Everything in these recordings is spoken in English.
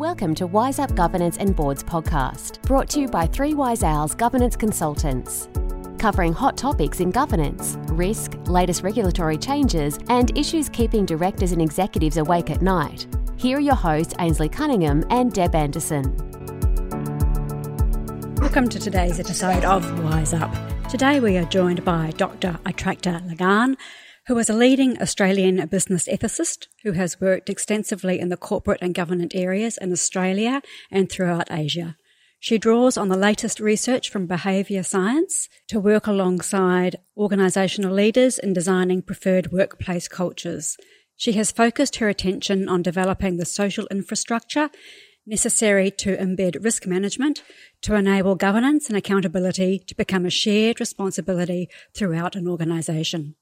Welcome to Wise Up Governance and Boards podcast, brought to you by Three Wise Owls Governance Consultants. Covering hot topics in governance, risk, latest regulatory changes, and issues keeping directors and executives awake at night. Here are your hosts, Ainsley Cunningham and Deb Anderson. Welcome to today's episode of Wise Up. Today we are joined by Dr. Attracta Lagan, who is a leading Australian business ethicist who has worked extensively in the corporate and government areas in Australia and throughout Asia. She draws on the latest research from behaviour science to work alongside organisational leaders in designing preferred workplace cultures. She has focused her attention on developing the social infrastructure necessary to embed risk management to enable governance and accountability to become a shared responsibility throughout an organisation.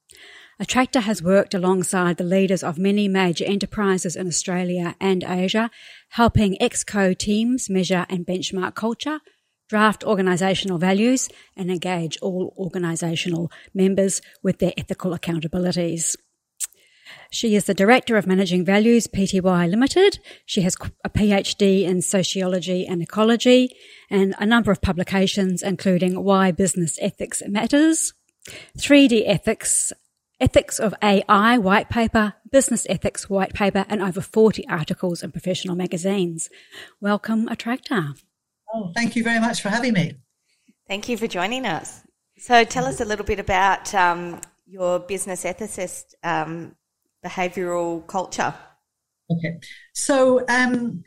Attracta has worked alongside the leaders of many major enterprises in Australia and Asia, helping ExCo teams measure and benchmark culture, draft organisational values, and engage all organisational members with their ethical accountabilities. She is the Director of Managing Values Pty Limited. She has a PhD in Sociology and Ecology and a number of publications, including Why Business Ethics Matters, 3D Ethics, Ethics of AI white paper, business ethics white paper, and over 40 articles in professional magazines. Welcome, Attracta. Oh, thank you very much for having me. Thank you for joining us. So, tell us a little bit about um, your business ethicist um, behavioral culture. Okay, so um,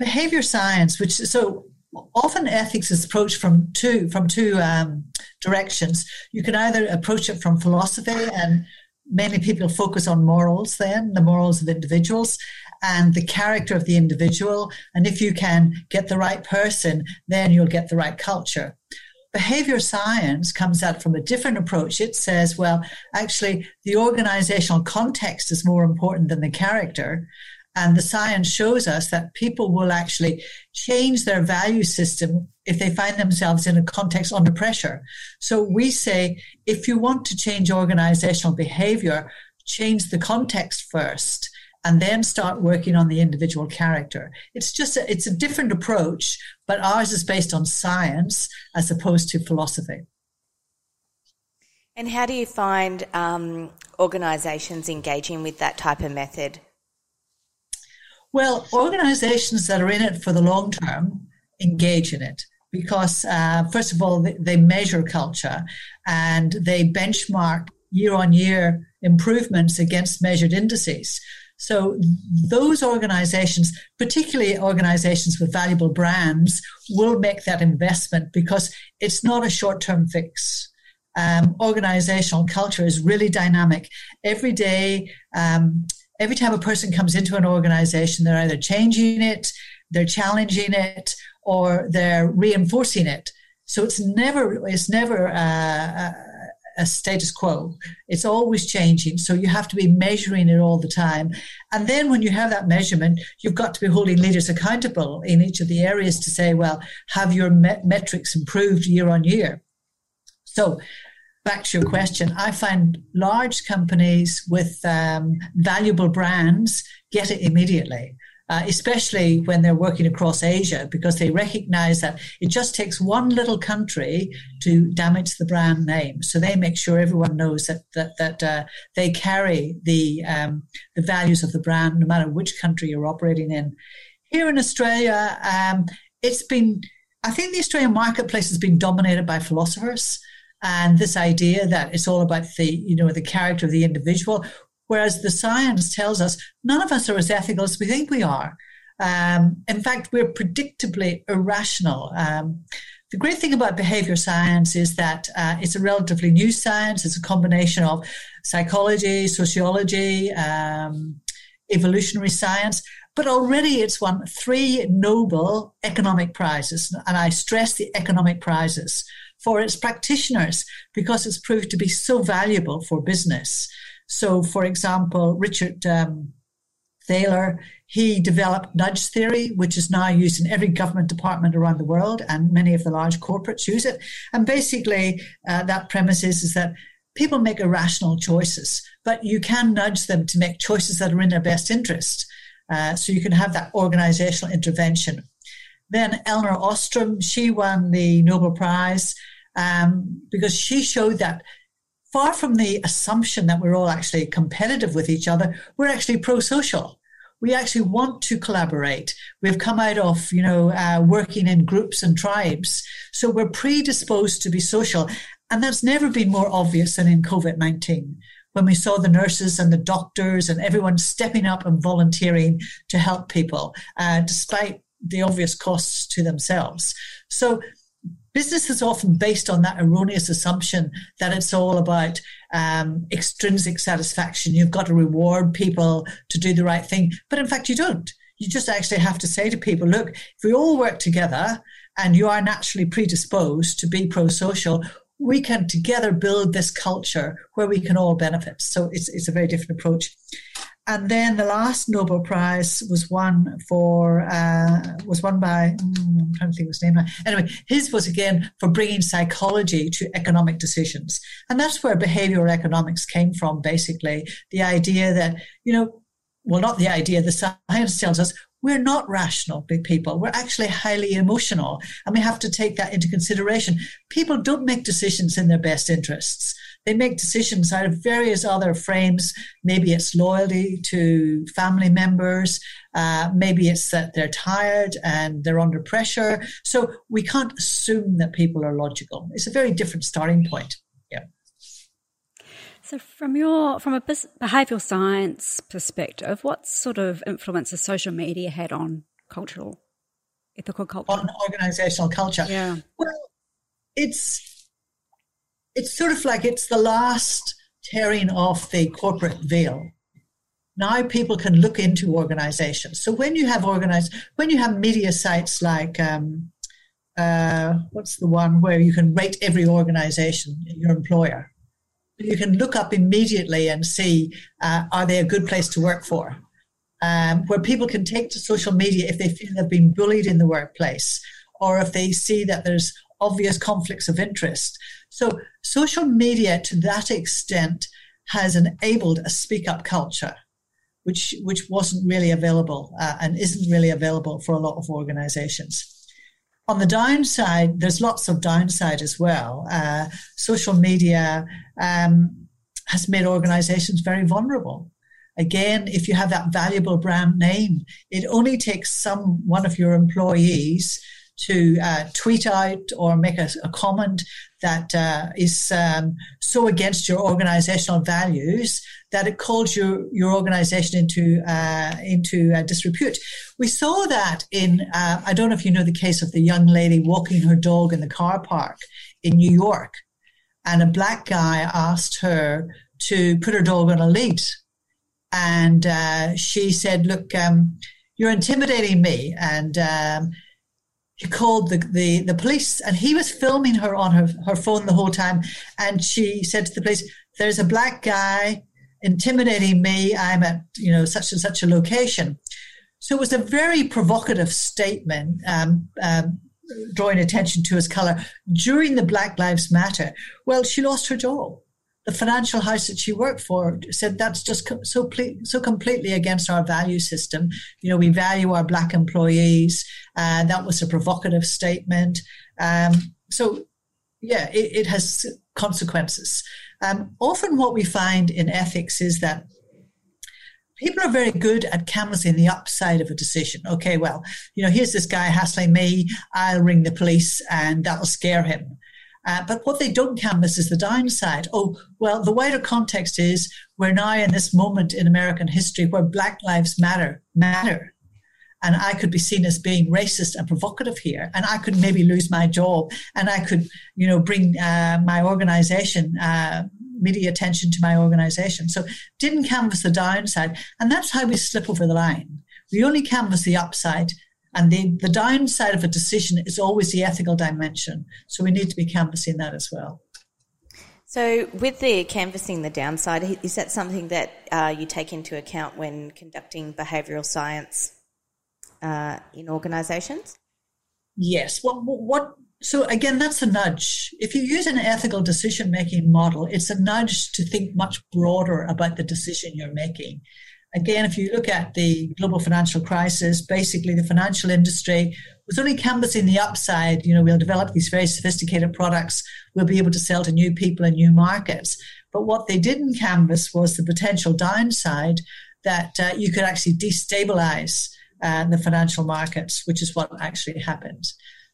behavior science, which so often ethics is approached from two from two um, directions. You can either approach it from philosophy, and many people focus on morals. Then the morals of individuals and the character of the individual, and if you can get the right person, then you'll get the right culture. Behavior science comes out from a different approach. It says, well, actually, the organizational context is more important than the character. And the science shows us that people will actually change their value system if they find themselves in a context under pressure. So we say if you want to change organizational behavior, change the context first and then start working on the individual character. It's just a, it's a different approach, but ours is based on science as opposed to philosophy. And how do you find um, organisations engaging with that type of method? Well, organizations that are in it for the long term engage in it because, uh, first of all, they, measure culture and they benchmark year on year improvements against measured indices. So those organizations, particularly organizations with valuable brands, will make that investment because it's not a short term fix. Um, organizational culture is really dynamic. Every day, um, every time a person comes into an organization, they're either changing it, they're challenging it, or they're reinforcing it. So it's never it's never uh, a status quo. It's always changing. So you have to be measuring it all the time. And then when you have that measurement, you've got to be holding leaders accountable in each of the areas to say, well, have your met- metrics improved year on year? So back to your question, I find large companies with um, valuable brands get it immediately. Uh, especially when they're working across Asia, because they recognize that it just takes one little country to damage the brand name. So they make sure everyone knows that that that uh, they carry the um, the values of the brand, no matter which country you're operating in. Here in Australia, um, it's been. I think the Australian marketplace has been dominated by philosophers and this idea that it's all about the you know the character of the individual. Whereas the science tells us none of us are as ethical as we think we are. Um, in fact we're predictably irrational. Um, the great thing about behavior science is that uh, it's a relatively new science. It's a combination of psychology sociology um, evolutionary science but already it's won three Nobel economic prizes, and I stress the economic prizes for its practitioners because it's proved to be so valuable for business. So, for example, Richard um, Thaler, he developed nudge theory, which is now used in every government department around the world, and many of the large corporates use it. And basically, uh, that premise is, is that people make irrational choices, but you can nudge them to make choices that are in their best interest. Uh, so you can have that organizational intervention. Then Elinor Ostrom, she won the Nobel Prize um, because she showed that far from the assumption that we're all actually competitive with each other, we're actually pro-social. We actually want to collaborate. We've come out of, you know, uh, working in groups and tribes. So we're predisposed to be social. And that's never been more obvious than in COVID 19 when we saw the nurses and the doctors and everyone stepping up and volunteering to help people, uh, despite the obvious costs to themselves. So business is often based on that erroneous assumption that it's all about um, extrinsic satisfaction. You've got to reward people to do the right thing. But in fact, you don't. You just actually have to say to people, look, if we all work together and you are naturally predisposed to be pro social, we can together build this culture where we can all benefit. So it's, it's a very different approach. And then the last Nobel Prize was won for uh, was won by mm, I'm trying to think of his name. Anyway, his was again for bringing psychology to economic decisions, and that's where behavioral economics came from. Basically, the idea that you know, well, not the idea. The science tells us we're not rational big people. We're actually highly emotional, and we have to take that into consideration. People don't make decisions in their best interests they make decisions out of various other frames. Maybe it's loyalty to family members. Uh, maybe it's that they're tired and they're under pressure. So we can't assume that people are logical. It's a very different starting point. Yeah. So, from your from a behavioural science perspective, what sort of influence has social media had on cultural, ethical culture, on organisational culture? Yeah. Well, it's it's sort of like it's the last tearing off the corporate veil. Now people can look into organizations. So when you have organized, when you have media sites like, um, uh, what's the one where you can rate every organization, your employer, you can look up immediately and see uh, are they a good place to work for? Um, where people can take to social media if they feel they've been bullied in the workplace or if they see that there's obvious conflicts of interest. So social media to that extent has enabled a speak up culture, which, which wasn't really available uh, and isn't really available for a lot of organizations. On the downside, there's lots of downside as well. Uh, social media um, has made organizations very vulnerable. Again, if you have that valuable brand name, it only takes some one of your employees to uh, tweet out or make a, a comment that uh, is um, so against your organizational values that it calls your, your organization into, uh, into uh, disrepute. We saw that in, uh, I don't know if you know the case of the young lady walking her dog in the car park in New York. And a black guy asked her to put her dog on a lead. And uh, she said, Look, um, you're intimidating me. And um, he called the, the, the police and he was filming her on her, her phone the whole time. And she said to the police, there's a black guy intimidating me. I'm at, you know, such and such a location. So it was a very provocative statement, um, um, drawing attention to his color during the Black Lives Matter. Well, she lost her job the financial house that she worked for said that's just so so completely against our value system. You know, we value our black employees, and that was a provocative statement. Um, so, yeah, it, it has consequences. Um, often, what we find in ethics is that people are very good at canvassing the upside of a decision. Okay, well, you know, here's this guy hassling me. I'll ring the police, and that'll scare him. Uh, but what they don't canvass is the downside. Oh, well, the wider context is we're now in this moment in American history where Black Lives Matter matter. And I could be seen as being racist and provocative here. And I could maybe lose my job. And I could, you know, bring uh, my organization, uh, media attention to my organization. So didn't canvass the downside. And that's how we slip over the line. We only canvass the upside and the, the downside of a decision is always the ethical dimension. So we need to be canvassing that as well. So, with the canvassing the downside, is that something that uh, you take into account when conducting behavioural science uh, in organisations? Yes. What, what? So again, that's a nudge. If you use an ethical decision-making model, it's a nudge to think much broader about the decision you're making. Again, if you look at the global financial crisis, basically the financial industry was only canvassing the upside. You know, we'll develop these very sophisticated products, we'll be able to sell to new people in new markets. But what they didn't canvass was the potential downside that uh, you could actually destabilize uh, the financial markets, which is what actually happened.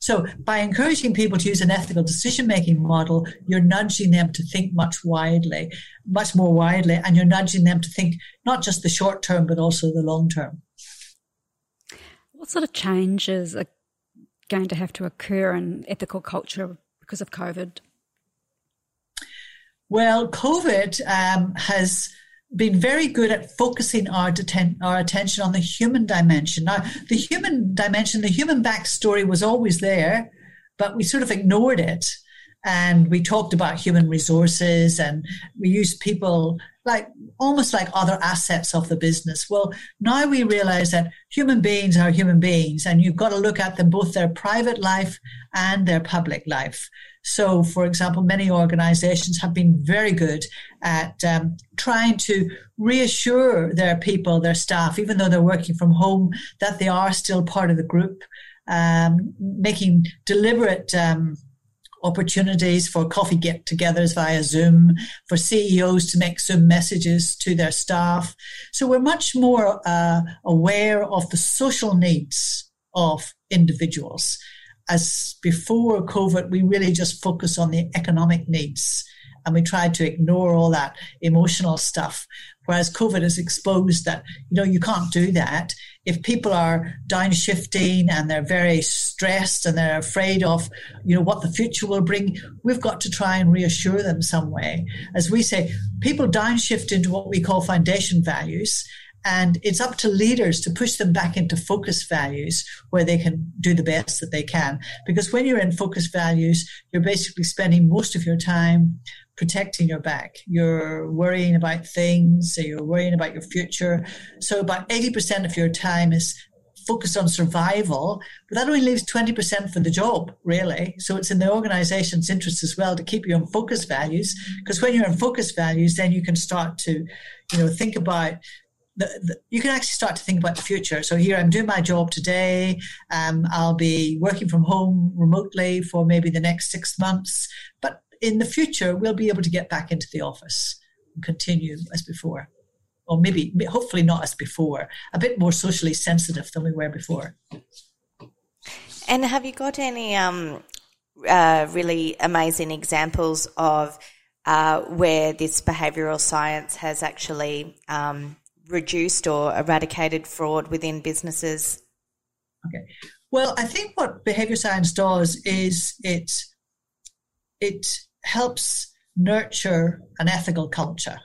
So, by encouraging people to use an ethical decision making model, you're nudging them to think much widely, much more widely, and you're nudging them to think not just the short term, but also the long term. What sort of changes are going to have to occur in ethical culture because of COVID? Well, COVID um, has been very good at focusing our, deten- our attention on the human dimension. Now, the human dimension, the human backstory was always there, but we sort of ignored it. And we talked about human resources and we used people like almost like other assets of the business. Well, now we realize that human beings are human beings and you've got to look at them both their private life and their public life. So, for example, many organizations have been very good at um, trying to reassure their people, their staff, even though they're working from home, that they are still part of the group, um, making deliberate um, opportunities for coffee get togethers via Zoom, for CEOs to make Zoom messages to their staff. So we're much more uh, aware of the social needs of individuals as before COVID, we really just focus on the economic needs and we tried to ignore all that emotional stuff. Whereas COVID has exposed that, you know, you can't do that. If people are downshifting and they're very stressed and they're afraid of, you know, what the future will bring, we've got to try and reassure them some way. As we say, people downshift into what we call foundation values. And it's up to leaders to push them back into focus values where they can do the best that they can. Because when you're in focus values, you're basically spending most of your time protecting your back. You're worrying about things, so you're worrying about your future. So about 80% of your time is focused on survival, but that only leaves 20% for the job, really. So it's in the organization's interest as well to keep you on focus values, because when you're in focus values, then you can start to, you know, think about the, the, you can actually start to think about the future. So here I'm doing my job today. Um, I'll be working from home remotely for maybe the next six months. But in the future, we'll be able to get back into the office and continue as before. Or maybe, hopefully not as before, a bit more socially sensitive than we were before. And have you got any um, uh, really amazing examples of uh, where this behavioural science has actually um, reduced or eradicated fraud within businesses? Okay. Well, I think what behavior science does is it it helps nurture an ethical culture.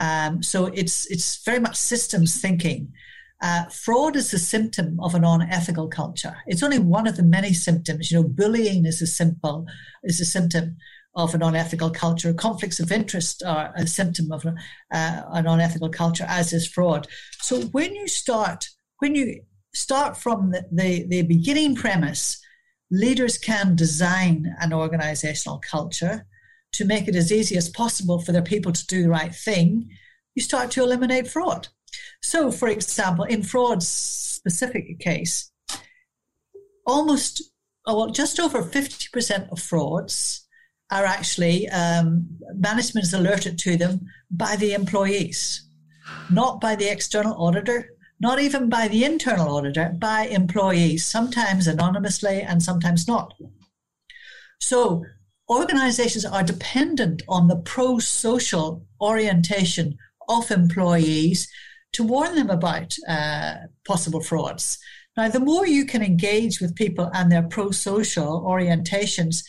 Um, so it's it's very much systems thinking. Uh, fraud is a symptom of an unethical culture. It's only one of the many symptoms. You know, bullying is a simple is a symptom of an unethical culture. Conflicts of interest are a symptom of uh, an unethical culture, as is fraud. So when you start, when you start from the, the, the beginning premise, leaders can design an organizational culture to make it as easy as possible for their people to do the right thing. You start to eliminate fraud. So, for example, in fraud's specific case, almost, oh, well, just over 50% of frauds are actually um, management is alerted to them by the employees, not by the external auditor, not even by the internal auditor, by employees, sometimes anonymously and sometimes not. So organizations are dependent on the pro social orientation of employees to warn them about uh, possible frauds. Now, the more you can engage with people and their pro social orientations,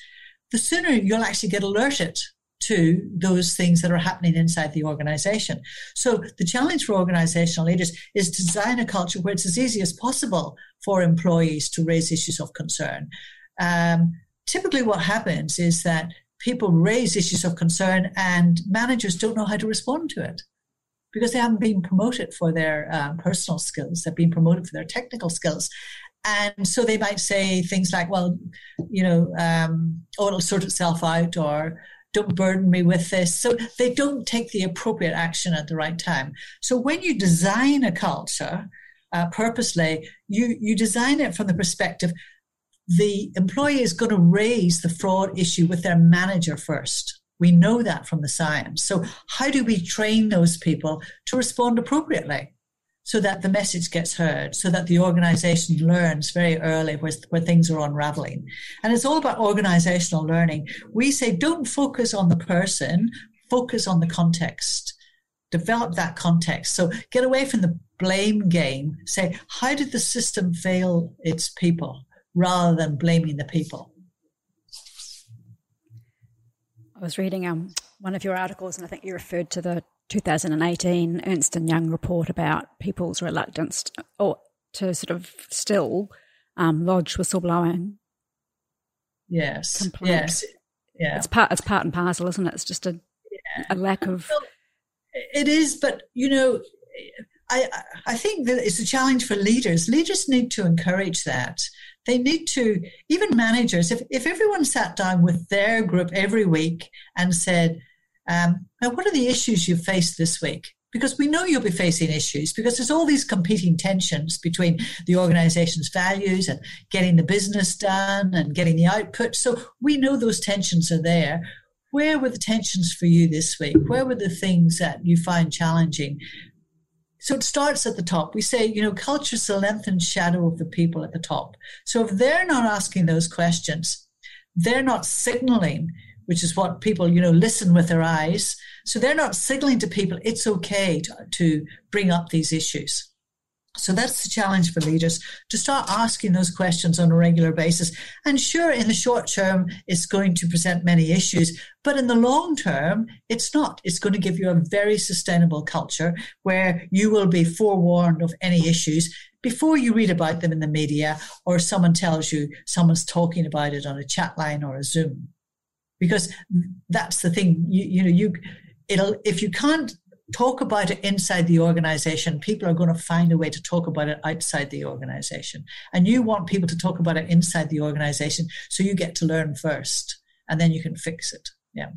the sooner you'll actually get alerted to those things that are happening inside the organization. So the challenge for organizational leaders is to design a culture where it's as easy as possible for employees to raise issues of concern. Um, typically what happens is that people raise issues of concern and managers don't know how to respond to it because they haven't been promoted for their um, personal skills. They've been promoted for their technical skills. And so they might say things like, well, you know, um, oh, it'll sort itself out, or don't burden me with this. So they don't take the appropriate action at the right time. So when you design a culture uh, purposely, you, you design it from the perspective the employee is going to raise the fraud issue with their manager first. We know that from the science. So, how do we train those people to respond appropriately so that the message gets heard, so that the organization learns very early where, where things are unraveling? And it's all about organizational learning. We say don't focus on the person, focus on the context. Develop that context. So, get away from the blame game. Say, how did the system fail its people rather than blaming the people? I was reading um, one of your articles, and I think you referred to the 2018 Ernst and Young report about people's reluctance to, or to sort of still um, lodge whistleblowing. Yes. Complaints. Yes. Yeah. It's part. It's part and parcel, isn't it? It's just a yeah. a lack of. Well, it is, but you know, I I think that it's a challenge for leaders. Leaders need to encourage that they need to even managers if, if everyone sat down with their group every week and said um, now what are the issues you've faced this week? Because we know you'll be facing issues because there's all these competing tensions between the organization's values and getting the business done and getting the output. So we know those tensions are there. Where were the tensions for you this week? Where were the things that you find challenging? So it starts at the top. We say, you know, culture is the length and shadow of the people at the top. So if they're not asking those questions, they're not signaling, which is what people, you know, listen with their eyes. So they're not signaling to people it's okay to, to bring up these issues. So that's the challenge for leaders to start asking those questions on a regular basis. And sure, in the short term, it's going to present many issues, but in the long term, it's not. It's going to give you a very sustainable culture where you will be forewarned of any issues before you read about them in the media or someone tells you someone's talking about it on a chat line or a Zoom. Because that's the thing, you, you know, you, it'll, if you can't talk about it inside the organization, people are going to find a way to talk about it outside the organization. And you want people to talk about it inside the organization. So you get to learn first and then you can fix it. Yeah.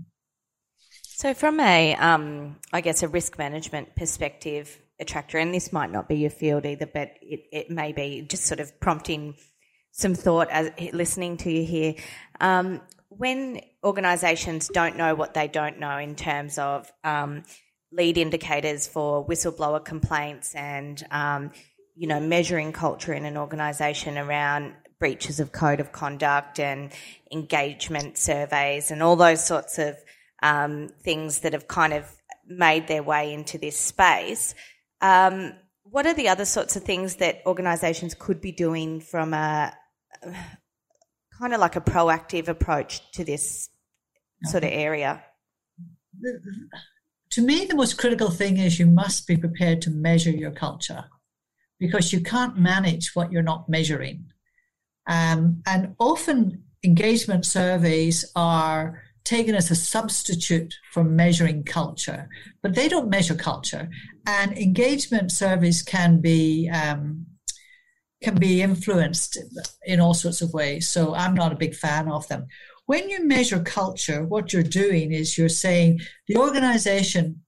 So, from a, um, I guess, a risk management perspective, Attracta, and this might not be your field either, but it, it may be just sort of prompting some thought as listening to you here. Um, when organisations don't know what they don't know in terms of um, lead indicators for whistleblower complaints and um, you know measuring culture in an organisation around breaches of code of conduct and engagement surveys and all those sorts of um, things that have kind of made their way into this space. Um, what are the other sorts of things that organisations could be doing from a kind of like a proactive approach to this sort of area? to me, the most critical thing is you must be prepared to measure your culture because you can't manage what you're not measuring. Um, and often engagement surveys are taken as a substitute for measuring culture, but they don't measure culture. And engagement surveys can be um, can be influenced in all sorts of ways. So I'm not a big fan of them. When you measure culture, what you're doing is you're saying the organization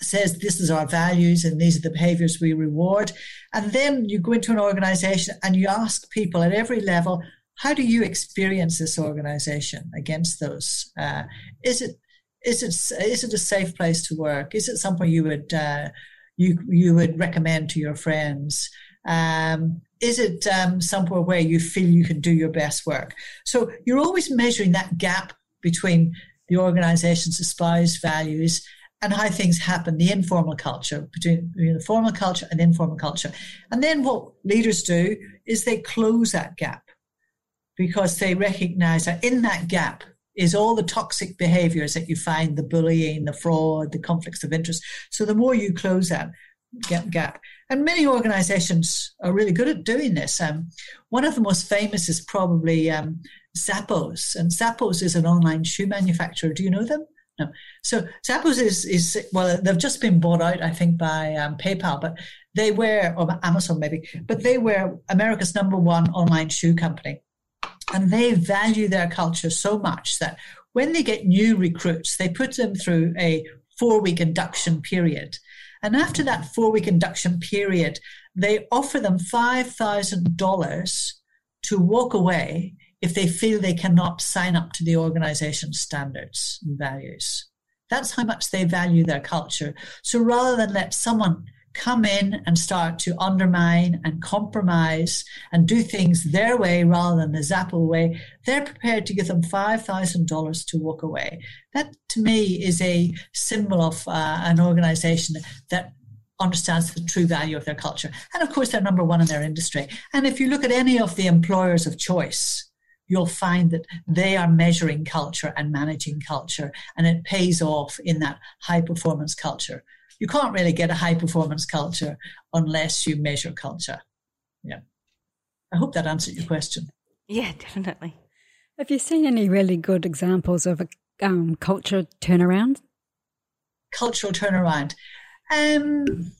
says this is our values and these are the behaviors we reward. And then you go into an organization and you ask people at every level, how do you experience this organization against those? Uh, is it is it is it a safe place to work? Is it somewhere you would uh, you you would recommend to your friends? Um, is it um, somewhere where you feel you can do your best work? So you're always measuring that gap between the organization's espoused values and how things happen, the informal culture, between, the formal culture and informal culture. And then what leaders do is they close that gap because they recognize that in that gap is all the toxic behaviors that you find the bullying, the fraud, the conflicts of interest. So the more you close that, gap. And many organizations are really good at doing this. Um, one of the most famous is probably um, Zappos. And Zappos is an online shoe manufacturer. Do you know them? No. So Zappos is, is well, they've just been bought out, I think, by um, PayPal, but they were, or Amazon maybe, but they were America's number one online shoe company. And they value their culture so much that when they get new recruits, they put them through a four week induction period. And after that four week induction period, they offer them $5,000 to walk away if they feel they cannot sign up to the organization's standards and values. That's how much they value their culture. So rather than let someone come in and start to undermine and compromise and do things their way rather than the Zappo way, they're prepared to give them $5,000 to walk away. That to me is a symbol of uh, an organization that understands the true value of their culture. And of course, they're number one in their industry. And if you look at any of the employers of choice, you'll find that they are measuring culture and managing culture, and it pays off in that high performance culture you can't really get a high performance culture unless you measure culture. Yeah. I hope that answered your question. Yeah, definitely. Have you seen any really good examples of a um, culture turnaround? Cultural turnaround. Um,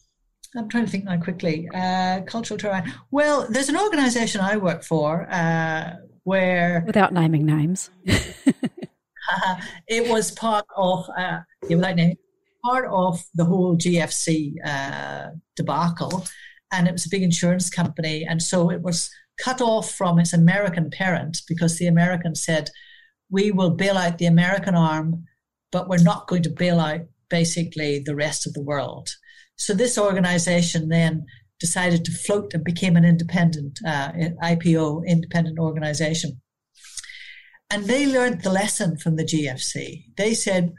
I'm trying to think now quickly. Uh, cultural turnaround. Well, there's an organisation I work for uh, where, without naming names, uh, it was part of. Uh, yeah, without naming part of the whole GFC uh, debacle, and it was a big insurance company, and so it was cut off from its American parent because the Americans said, "We will bail out the American arm, but we're not going to bail out basically the rest of the world." So this organization then decided to float and became an independent uh, IPO, independent organization. And they learned the lesson from the GFC. They said,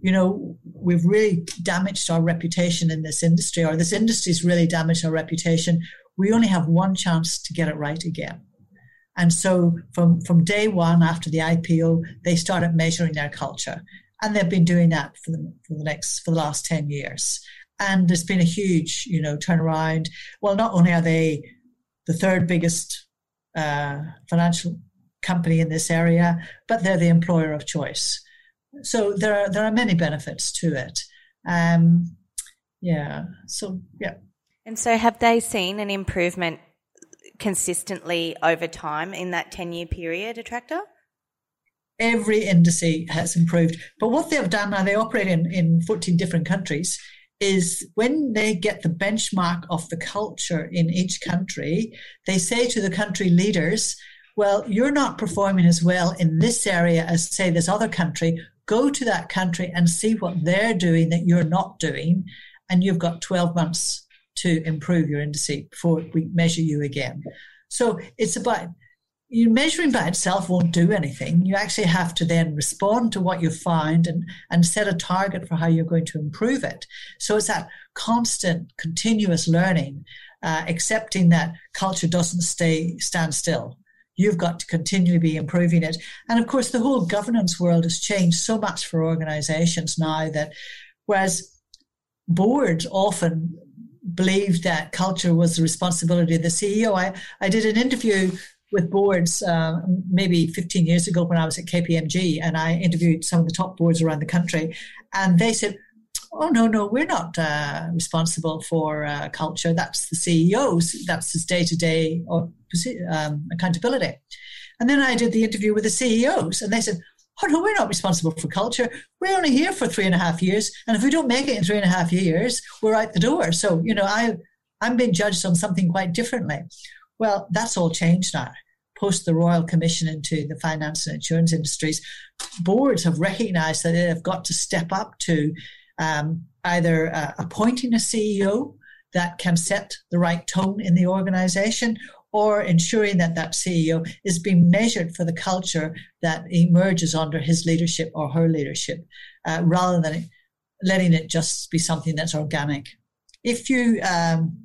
you know, we've really damaged our reputation in this industry, or this industry's really damaged our reputation. We only have one chance to get it right again. And so from, from day one after the IPO, they started measuring their culture. And they've been doing that for the, for the next, for the last 10 years. And there's been a huge, you know, turnaround. Well, not only are they the third biggest uh, financial company in this area, but they're the employer of choice so there are there are many benefits to it. Um, yeah. So yeah. And so, have they seen an improvement consistently over time in that ten year period, Attracta? Every industry has improved, but what they've done now, they operate in, in 14 different countries, is when they get the benchmark of the culture in each country, they say to the country leaders, well, you're not performing as well in this area as, say, this other country go to that country and see what they're doing that you're not doing. And you've got 12 months to improve your indice before we measure you again. So it's about you measuring by itself won't do anything. You actually have to then respond to what you find and, and set a target for how you're going to improve it. So it's that constant, continuous learning, uh, accepting that culture doesn't stay stand still you've got to continually be improving it. And of course, the whole governance world has changed so much for organizations now that whereas boards often believed that culture was the responsibility of the CEO, I, I did an interview with boards uh, maybe 15 years ago when I was at KPMG, and I interviewed some of the top boards around the country, and they said, oh no no we're not uh, responsible for uh, culture. That's the ceo's that's his day-to-day um, accountability. And then i did the interview with the ceos and they said oh no we're not responsible for culture. We're only here for three and a half years and if we don't make it in three and a half years we're out the door. So you know i i'm being judged on something quite differently. Well that's all changed now. Post the Royal Commission into the finance and insurance industries, boards have recognized that they have got to step up to um, either uh, appointing a CEO that can set the right tone in the organization or ensuring that that CEO is being measured for the culture that emerges under his leadership or her leadership, uh, rather than letting it just be something that's organic. If you um,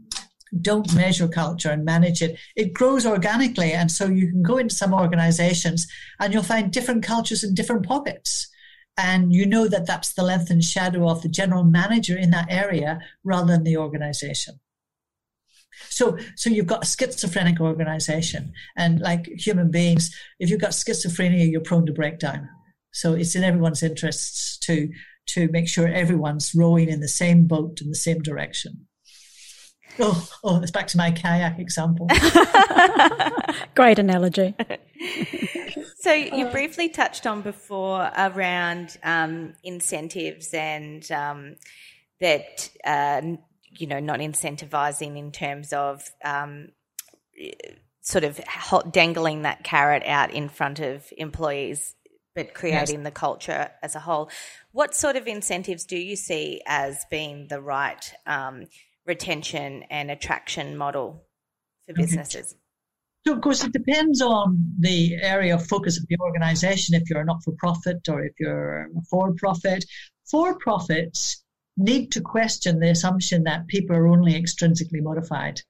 don't measure culture and manage it, it grows organically. And so you can go into some organizations and you'll find different cultures in different pockets and you know that that's the length and shadow of the general manager in that area rather than the organization. So so you've got a schizophrenic organization. And like human beings if you've got schizophrenia you're prone to breakdown so it's in everyone's interests to to make sure everyone's rowing in the same boat in the same direction. Oh oh it's back to my kayak example. Great analogy So you briefly touched on before around um, incentives and um, that uh, you know not incentivizing in terms of um, sort of dangling that carrot out in front of employees, but creating yes. the culture as a whole. What sort of incentives do you see as being the right um, retention and attraction model for businesses? So, of course, it depends on the area of focus of the organization. If you're a not for profit or if you're a for profit, for profits need to question the assumption that people are only extrinsically modified.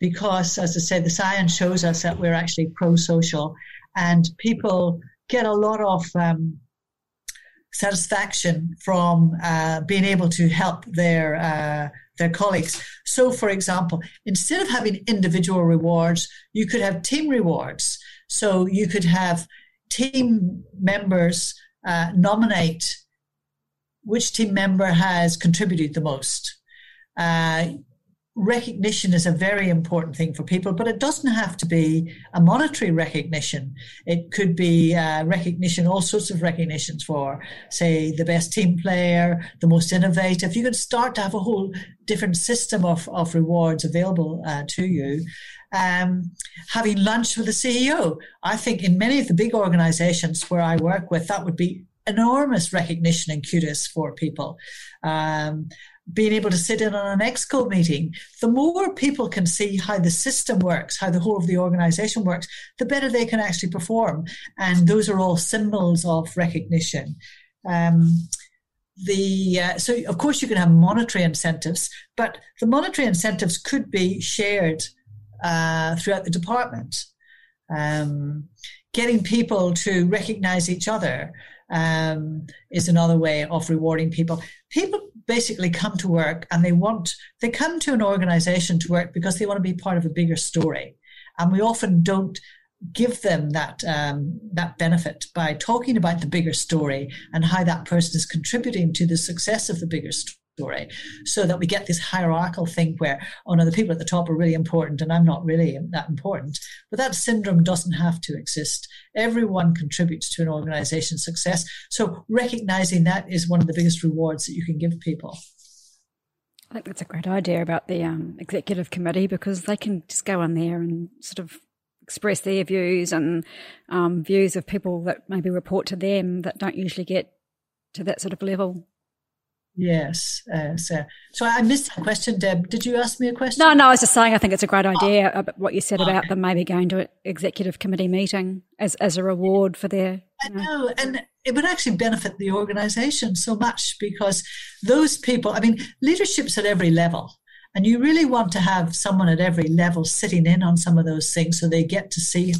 Because, as I said, the science shows us that we're actually pro social and people get a lot of um, satisfaction from uh, being able to help their uh, their colleagues. So, for example, instead of having individual rewards, you could have team rewards. So you could have team members uh, nominate which team member has contributed the most. Uh, recognition is a very important thing for people, but it doesn't have to be a monetary recognition. It could be uh, recognition, all sorts of recognitions for, say, the best team player, the most innovative. You could start to have a whole different system of, of rewards available uh, to you. Um, having lunch with the CEO. I think in many of the big organizations where I work with, that would be enormous recognition and kudos for people. Um, being able to sit in on an exco meeting, the more people can see how the system works, how the whole of the organization works, the better they can actually perform. And those are all symbols of recognition. Um, the uh, so of course you can have monetary incentives, but the monetary incentives could be shared uh, throughout the department. Um, getting people to recognize each other um, is another way of rewarding people. People basically come to work and they want, they come to an organization to work because they want to be part of a bigger story. And we often don't give them that um, that benefit by talking about the bigger story and how that person is contributing to the success of the bigger story story so that we get this hierarchical thing where oh no the people at the top are really important and i'm not really that important. But that syndrome doesn't have to exist. Everyone contributes to an organization's success. So recognizing that is one of the biggest rewards that you can give people. I think that's a great idea about the um, executive committee because they can just go in there and sort of express their views and um, views of people that maybe report to them that don't usually get to that sort of level. Yes. Uh, so, so I missed that question, Deb. Did you ask me a question? No, no. I was just saying I think it's a great idea. Oh. What you said about them maybe going to an executive committee meeting as as a reward for their. I know, and it would actually benefit the organisation so much because those people. I mean, leadership's at every level. And you really want to have someone at every level sitting in on some of those things so they get to see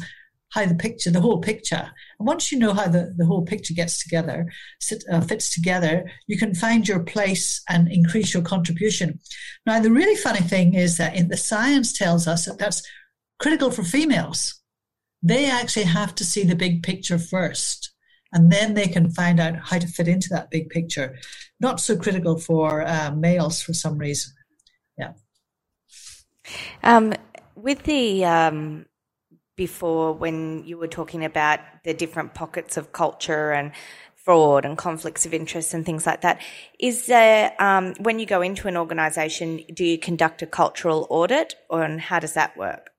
how the picture, the whole picture. And once you know how the, the whole picture gets together, sit, uh, fits together, you can find your place and increase your contribution. Now, the really funny thing is that in the science tells us that that's critical for females. They actually have to see the big picture first, and then they can find out how to fit into that big picture. Not so critical for uh, males for some reason. Yeah. Um, with the um, before when you were talking about the different pockets of culture and fraud and conflicts of interest and things like that. Is there, um, when you go into an organisation, do you conduct a cultural audit or and how does that work?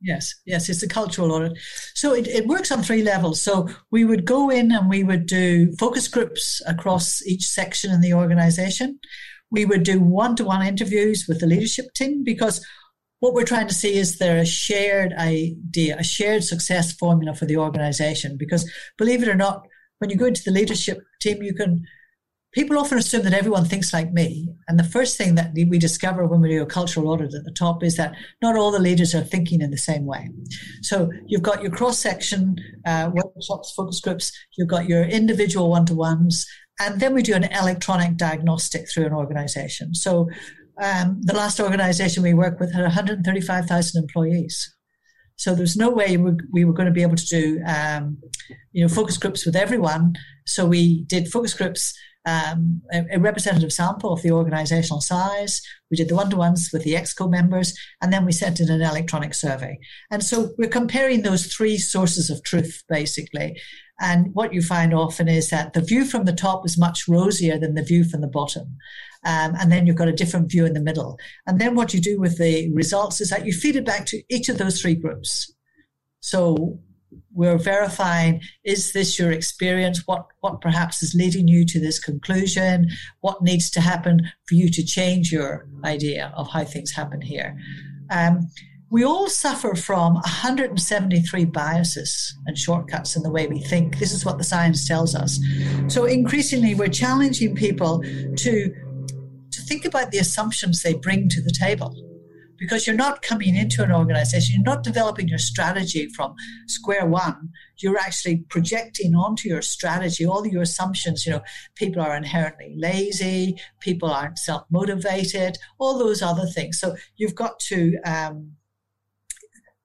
Yes, yes, it's a cultural audit. So it, it works on three levels. So we would go in and we would do focus groups across each section in the organisation. We would do one to one interviews with the leadership team because what we're trying to see is there a shared idea, a shared success formula for the organization? Because believe it or not, when you go into the leadership team, you can, people often assume that everyone thinks like me. And the first thing that we discover when we do a cultural audit at the top is that not all the leaders are thinking in the same way. So you've got your cross section uh, workshops, focus groups, you've got your individual one to ones, and then we do an electronic diagnostic through an organization. So um, the last organization we worked with had 135,000 employees. So there's no way we were going to be able to do, um, you know, focus groups with everyone. So we did focus groups um, a, representative sample of the organizational size. We did the one to ones with the EXCO members, and then we sent in an electronic survey. And so we're comparing those three sources of truth, basically. And what you find often is that the view from the top is much rosier than the view from the bottom. Um, and then you've got a different view in the middle. And then what you do with the results is that you feed it back to each of those three groups. So we're verifying is this your experience what what perhaps is leading you to this conclusion what needs to happen for you to change your idea of how things happen here um, we all suffer from 173 biases and shortcuts in the way we think this is what the science tells us so increasingly we're challenging people to to think about the assumptions they bring to the table because you're not coming into an organization, you're not developing your strategy from square one. You're actually projecting onto your strategy all your assumptions. You know, people are inherently lazy, people aren't self motivated, all those other things. So you've got to um,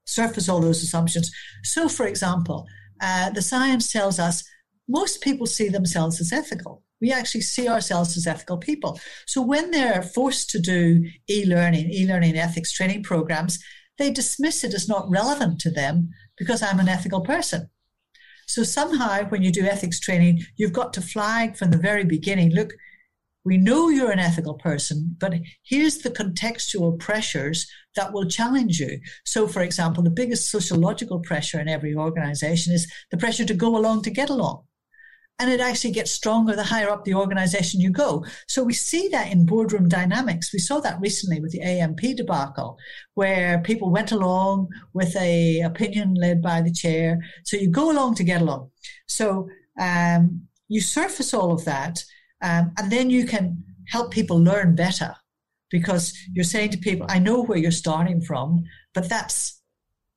surface all those assumptions. So, for example, uh, the science tells us most people see themselves as ethical we actually see ourselves as ethical people. So when they're forced to do e-learning, e-learning ethics training programs, they dismiss it as not relevant to them because I'm an ethical person. So somehow when you do ethics training, you've got to flag from the very beginning, look, we know you're an ethical person, but here's the contextual pressures that will challenge you. So, for example, the biggest sociological pressure in every organization is the pressure to go along to get along and it actually gets stronger the higher up the organization you go. So we see that in boardroom dynamics. We saw that recently with the AMP debacle, where people went along with a opinion led by the chair. So you go along to get along. So um, you surface all of that, um, and then you can help people learn better because you're saying to people, I know where you're starting from, but that's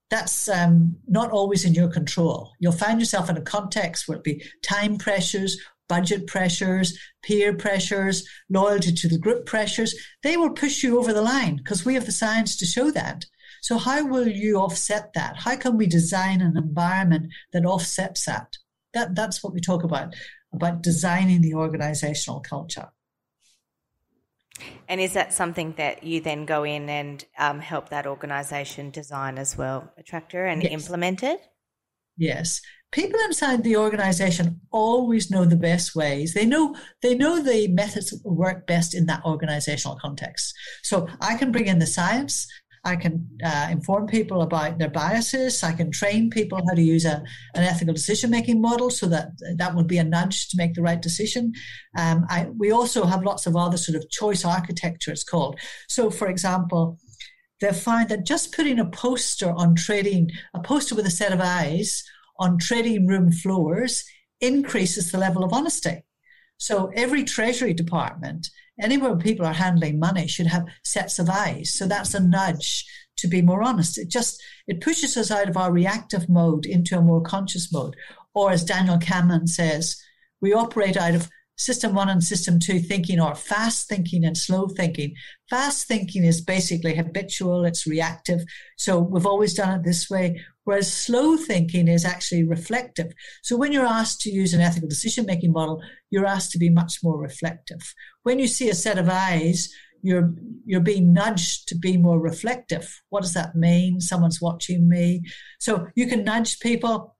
that's um, not always in your control. You'll find yourself in a context where it be time pressures, budget pressures, peer pressures, loyalty to the group pressures. They will push you over the line because we have the science to show that. So how will you offset that? How can we design an environment that offsets that? That that's what we talk about about designing the organizational culture. And is that something that you then go in and um, help that organisation design as well, Attracta, and yes. implement it? Yes. People inside the organization always know the best ways. They know they know the methods that work best in that organizational context. So I can bring in the science, I can uh, inform people about their biases. I can train people how to use a, an ethical decision making model so that that would be a nudge to make the right decision. Um, I, we also have lots of other sort of choice architecture, it's called. So, for example, they find that just putting a poster on trading, a poster with a set of eyes on trading room floors increases the level of honesty. So every treasury department anywhere people are handling money should have sets of eyes. So that's a nudge to be more honest. It just it pushes us out of our reactive mode into a more conscious mode. Or as Daniel Kahneman says, we operate out of system one and system two thinking or fast thinking and slow thinking. Fast thinking is basically habitual, it's reactive. So we've always done it this way. Whereas slow thinking is actually reflective. So when you're asked to use an ethical decision making model, you're asked to be much more reflective. When you see a set of eyes, you're you're being nudged to be more reflective. What does that mean? Someone's watching me. So you can nudge people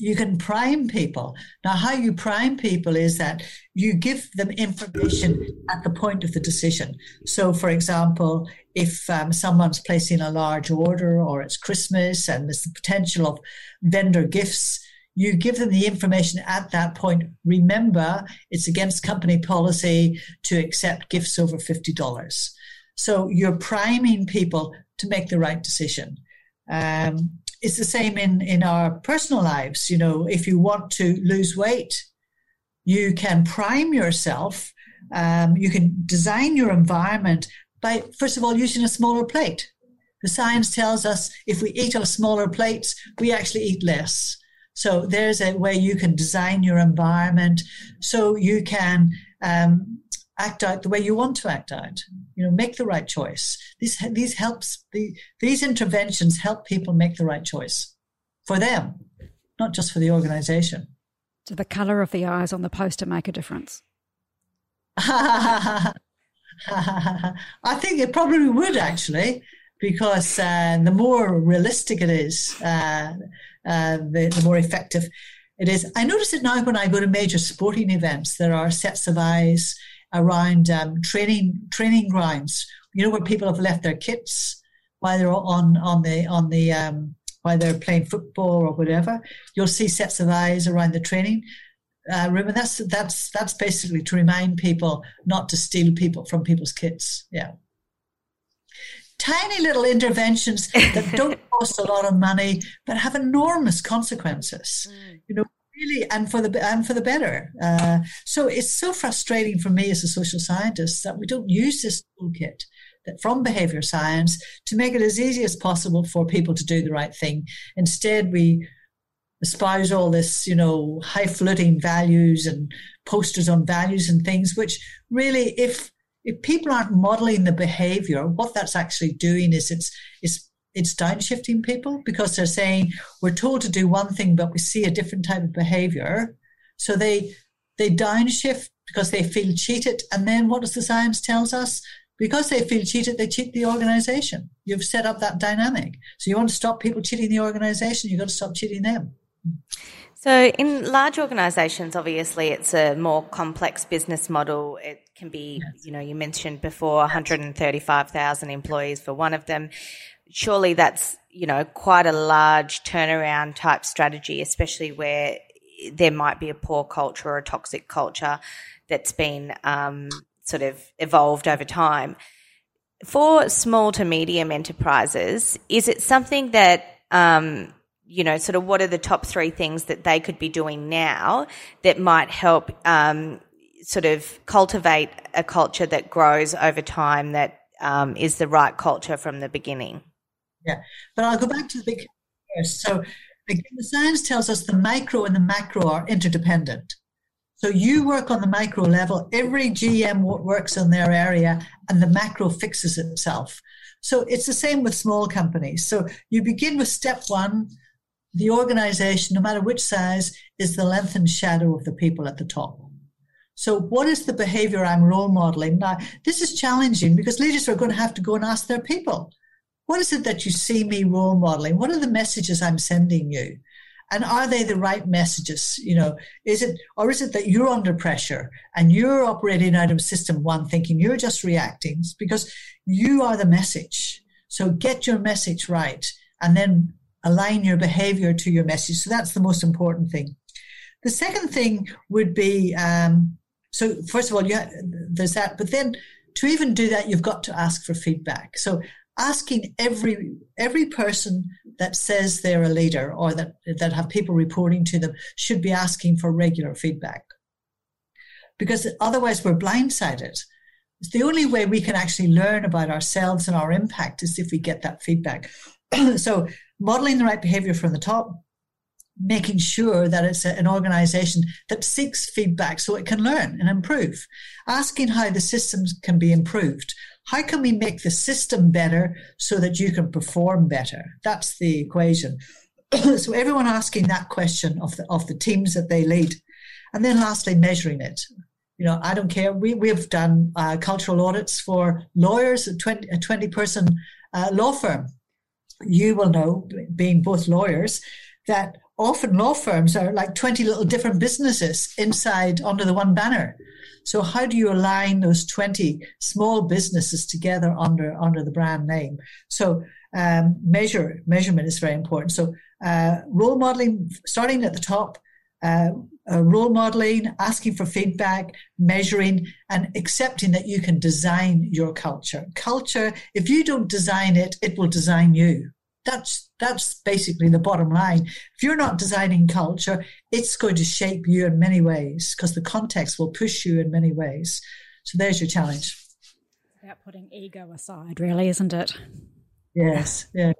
you can prime people. Now, how you prime people is that you give them information at the point of the decision. So, for example, if um, someone's placing a large order or it's Christmas and there's the potential of vendor gifts, you give them the information at that point. Remember, it's against company policy to accept gifts over $50. So you're priming people to make the right decision. Um, it's the same in, in our personal lives. You know, if you want to lose weight, you can prime yourself. Um, you can design your environment by, first of all, using a smaller plate. The science tells us if we eat on smaller plates, we actually eat less. So there's a way you can design your environment so you can um, act out the way you want to act out. You know, make the right choice. These these helps the, these interventions help people make the right choice for them, not just for the organization. Do the color of the eyes on the poster make a difference? I think it probably would actually, because uh, the more realistic it is, uh, uh, the, the, more effective it is. I notice it now when I go to major sporting events. There are sets of eyes around um, training training grounds. You know where people have left their kits while they're on on the on the um, while they're playing football or whatever. You'll see sets of eyes around the training uh, room, and that's that's that's basically to remind people not to steal people from people's kits. Yeah tiny little interventions that don't cost a lot of money but have enormous consequences. Mm. You know, really, and for the and for the better. Uh, so it's so frustrating for me as a social scientist that we don't use this toolkit that from behavior science to make it as easy as possible for people to do the right thing. Instead, we espouse all this, you know, high-fluting values and posters on values and things, which really, if if people aren't modeling the behavior, what that's actually doing is it's it's it's downshifting people because they're saying we're told to do one thing, but we see a different type of behavior. So they they downshift because they feel cheated. And then what does the science tells us? Because they feel cheated, they cheat the organization. You've set up that dynamic. So you want to stop people cheating the organization, you've got to stop cheating them. So, in large organisations, obviously, it's a more complex business model. Can be, yes. you know, you mentioned before 135,000 employees for one of them. Surely that's, you know, quite a large turnaround type strategy, especially where there might be a poor culture or a toxic culture that's been um, sort of evolved over time. For small to medium enterprises, is it something that um, you know, sort of what are the top three things that they could be doing now that might help um, sort of cultivate a culture that grows over time that um, is the right culture from the beginning? Yeah, but I'll go back to the big. So again, the science tells us the micro and the macro are interdependent. So you work on the micro level, every GM works on their area, and the macro fixes itself. So it's the same with small companies. So you begin with step one, the organization, no matter which size, is the length and shadow of the people at the top. So, what is the behavior I'm role modeling? Now, this is challenging because leaders are going to have to go and ask their people, what is it that you see me role modeling? What are the messages I'm sending you? And are they the right messages? You know, is it, or is it that you're under pressure and you're operating out of system one thinking you're just reacting because you are the message. So get your message right and then align your behavior to your message. So that's the most important thing. The second thing would be um, so first of all, you have, there's that, but then to even do that, you've got to ask for feedback. So asking every every person that says they're a leader or that that have people reporting to them should be asking for regular feedback. Because otherwise we're blindsided. It's the only way we can actually learn about ourselves and our impact is if we get that feedback. So modeling the right behavior from the top, making sure that it's an organization that seeks feedback so it can learn and improve, asking how the systems can be improved. How can we make the system better so that you can perform better? That's the equation. so everyone asking that question of the of the teams that they lead, and then lastly measuring it. You know, I don't care. We we have done uh, cultural audits for lawyers, a twenty a twenty person uh, law firm, you will know, being both lawyers, that often law firms are like 20 little different businesses inside under the one banner. So how do you align those 20 small businesses together under, under the brand name? So um, measure measurement is very important. So uh, role modeling, starting at the top, uh, uh, role modeling, asking for feedback, measuring, and accepting that you can design your culture. Culture, if you don't design it, it will design you. That's that's basically the bottom line. If you're not designing culture, it's going to shape you in many ways because the context will push you in many ways. So there's your challenge. About putting ego aside, really, isn't it? Yes, yes.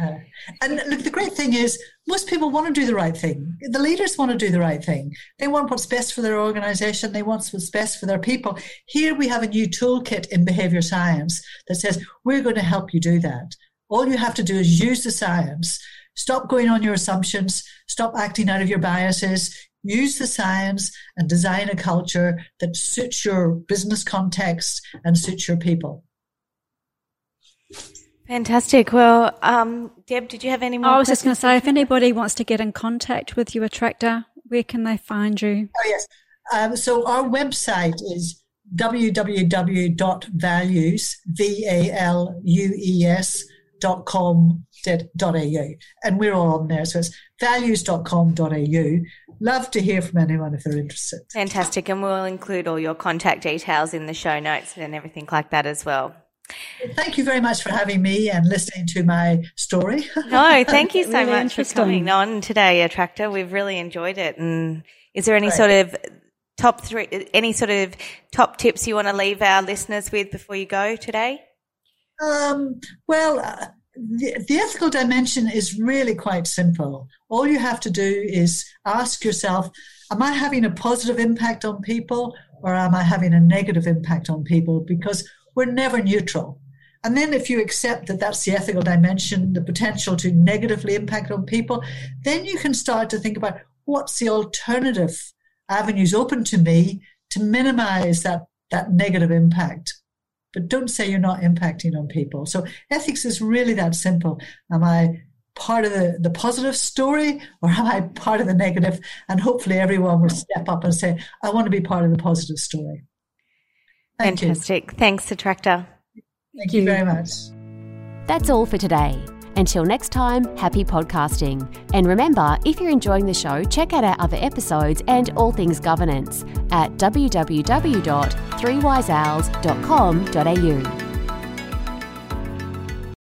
Uh, and look, the great thing is, most people want to do the right thing. The leaders want to do the right thing. They want what's best for their organization. They want what's best for their people. Here we have a new toolkit in behavior science that says we're going to help you do that. All you have to do is use the science. Stop going on your assumptions. Stop acting out of your biases. use the science and design a culture that suits your business context and suits your people. Fantastic. Well, um, Deb, did you have any more? I was just going to say, if anybody wants to get in contact with you, Attracta, where can they find you? Oh, yes. Um, so our website is www.values, V-A-L-U-E-S dot com dot au. And we're all on there. So it's values.com.au. Love to hear from anyone if they're interested. Fantastic. And we'll include all your contact details in the show notes and everything like that as well. Thank you very much for having me and listening to my story. no, thank you so really much for coming on today, Attracta. We've really enjoyed it. And is there any Great. sort of top three, any sort of top tips you want to leave our listeners with before you go today? Um, well, uh, the, the ethical dimension is really quite simple. All you have to do is ask yourself, am I having a positive impact on people or am I having a negative impact on people? Because we're never neutral. And then if you accept that that's the ethical dimension, the potential to negatively impact on people, then you can start to think about what's the alternative avenues open to me to minimize that, that negative impact. But don't say you're not impacting on people. So ethics is really that simple. Am I part of the, the positive story or am I part of the negative? And hopefully everyone will step up and say, I want to be part of the positive story. Thank Fantastic. You. Thanks, Attracta. Thank you very much. That's all for today. Until next time, happy podcasting. And remember, if you're enjoying the show, check out our other episodes and all things governance at www.3wiseowls.com.au.